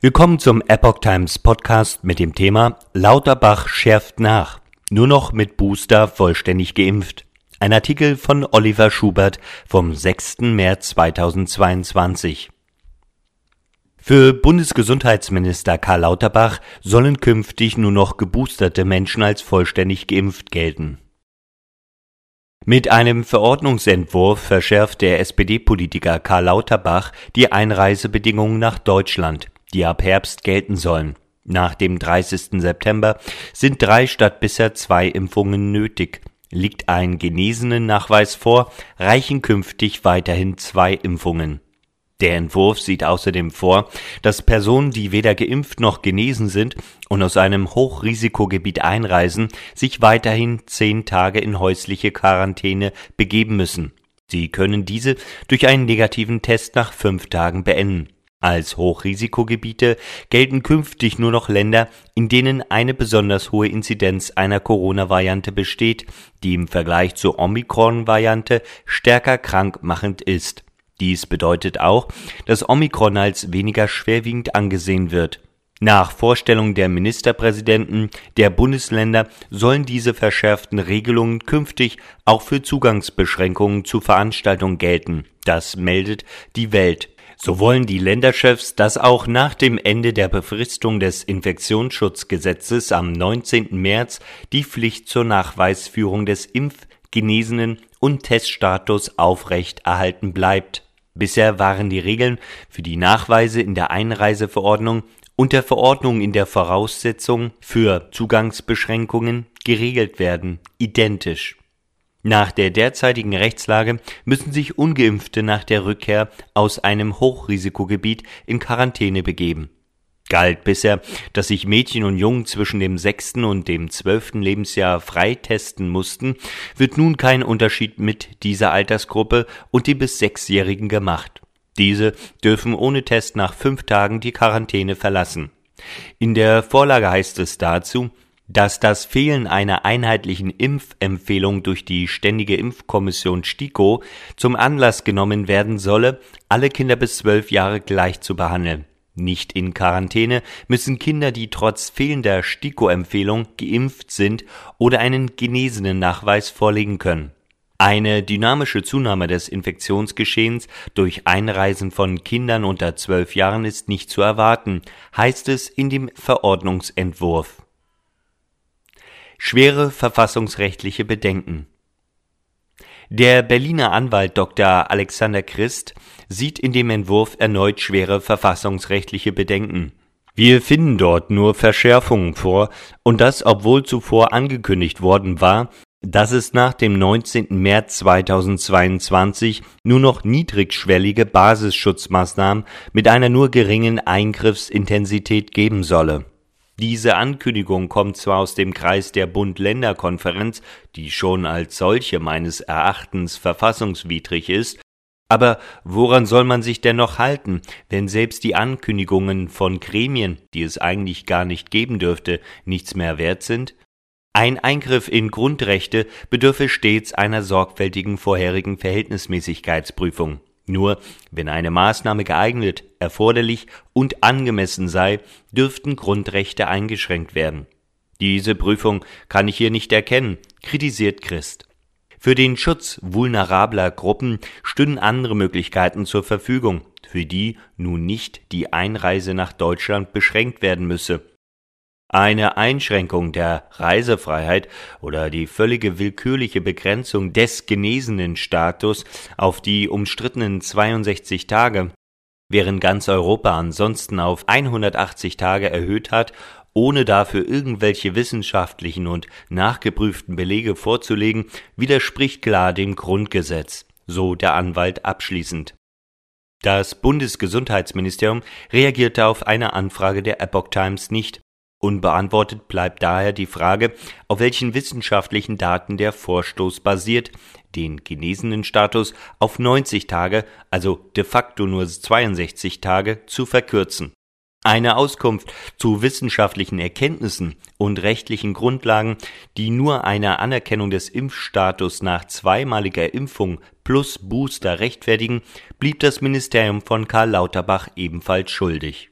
Willkommen zum Epoch Times Podcast mit dem Thema Lauterbach schärft nach. Nur noch mit Booster vollständig geimpft. Ein Artikel von Oliver Schubert vom 6. März 2022. Für Bundesgesundheitsminister Karl Lauterbach sollen künftig nur noch geboosterte Menschen als vollständig geimpft gelten. Mit einem Verordnungsentwurf verschärft der SPD-Politiker Karl Lauterbach die Einreisebedingungen nach Deutschland die ab Herbst gelten sollen. Nach dem 30. September sind drei statt bisher zwei Impfungen nötig. Liegt ein genesenen Nachweis vor, reichen künftig weiterhin zwei Impfungen. Der Entwurf sieht außerdem vor, dass Personen, die weder geimpft noch genesen sind und aus einem Hochrisikogebiet einreisen, sich weiterhin zehn Tage in häusliche Quarantäne begeben müssen. Sie können diese durch einen negativen Test nach fünf Tagen beenden. Als Hochrisikogebiete gelten künftig nur noch Länder, in denen eine besonders hohe Inzidenz einer Corona-Variante besteht, die im Vergleich zur Omikron-Variante stärker krankmachend ist. Dies bedeutet auch, dass Omikron als weniger schwerwiegend angesehen wird. Nach Vorstellung der Ministerpräsidenten der Bundesländer sollen diese verschärften Regelungen künftig auch für Zugangsbeschränkungen zu Veranstaltungen gelten. Das meldet die Welt. So wollen die Länderchefs, dass auch nach dem Ende der Befristung des Infektionsschutzgesetzes am 19. März die Pflicht zur Nachweisführung des Impf-, Genesenen und Teststatus aufrecht erhalten bleibt. Bisher waren die Regeln für die Nachweise in der Einreiseverordnung und der Verordnung in der Voraussetzung für Zugangsbeschränkungen geregelt werden, identisch. Nach der derzeitigen Rechtslage müssen sich ungeimpfte nach der Rückkehr aus einem Hochrisikogebiet in Quarantäne begeben. Galt bisher, dass sich Mädchen und Jungen zwischen dem sechsten und dem zwölften Lebensjahr freitesten mussten, wird nun kein Unterschied mit dieser Altersgruppe und die bis Sechsjährigen gemacht. Diese dürfen ohne Test nach fünf Tagen die Quarantäne verlassen. In der Vorlage heißt es dazu, dass das Fehlen einer einheitlichen Impfempfehlung durch die Ständige Impfkommission STIKO zum Anlass genommen werden solle, alle Kinder bis zwölf Jahre gleich zu behandeln. Nicht in Quarantäne müssen Kinder, die trotz fehlender STIKO-Empfehlung geimpft sind oder einen genesenen Nachweis vorlegen können. Eine dynamische Zunahme des Infektionsgeschehens durch Einreisen von Kindern unter zwölf Jahren ist nicht zu erwarten, heißt es in dem Verordnungsentwurf schwere verfassungsrechtliche Bedenken. Der Berliner Anwalt Dr. Alexander Christ sieht in dem Entwurf erneut schwere verfassungsrechtliche Bedenken. Wir finden dort nur Verschärfungen vor, und das obwohl zuvor angekündigt worden war, dass es nach dem 19. März 2022 nur noch niedrigschwellige Basisschutzmaßnahmen mit einer nur geringen Eingriffsintensität geben solle diese Ankündigung kommt zwar aus dem Kreis der Bund-Länder-Konferenz, die schon als solche meines Erachtens verfassungswidrig ist, aber woran soll man sich denn noch halten, wenn selbst die Ankündigungen von Gremien, die es eigentlich gar nicht geben dürfte, nichts mehr wert sind? Ein Eingriff in Grundrechte bedürfe stets einer sorgfältigen vorherigen Verhältnismäßigkeitsprüfung. Nur wenn eine Maßnahme geeignet, erforderlich und angemessen sei, dürften Grundrechte eingeschränkt werden. Diese Prüfung kann ich hier nicht erkennen, kritisiert Christ. Für den Schutz vulnerabler Gruppen stünden andere Möglichkeiten zur Verfügung, für die nun nicht die Einreise nach Deutschland beschränkt werden müsse. Eine Einschränkung der Reisefreiheit oder die völlige willkürliche Begrenzung des genesenen Status auf die umstrittenen 62 Tage, während ganz Europa ansonsten auf 180 Tage erhöht hat, ohne dafür irgendwelche wissenschaftlichen und nachgeprüften Belege vorzulegen, widerspricht klar dem Grundgesetz, so der Anwalt abschließend. Das Bundesgesundheitsministerium reagierte auf eine Anfrage der Epoch Times nicht, Unbeantwortet bleibt daher die Frage, auf welchen wissenschaftlichen Daten der Vorstoß basiert, den genesenen Status auf 90 Tage, also de facto nur 62 Tage, zu verkürzen. Eine Auskunft zu wissenschaftlichen Erkenntnissen und rechtlichen Grundlagen, die nur eine Anerkennung des Impfstatus nach zweimaliger Impfung plus Booster rechtfertigen, blieb das Ministerium von Karl Lauterbach ebenfalls schuldig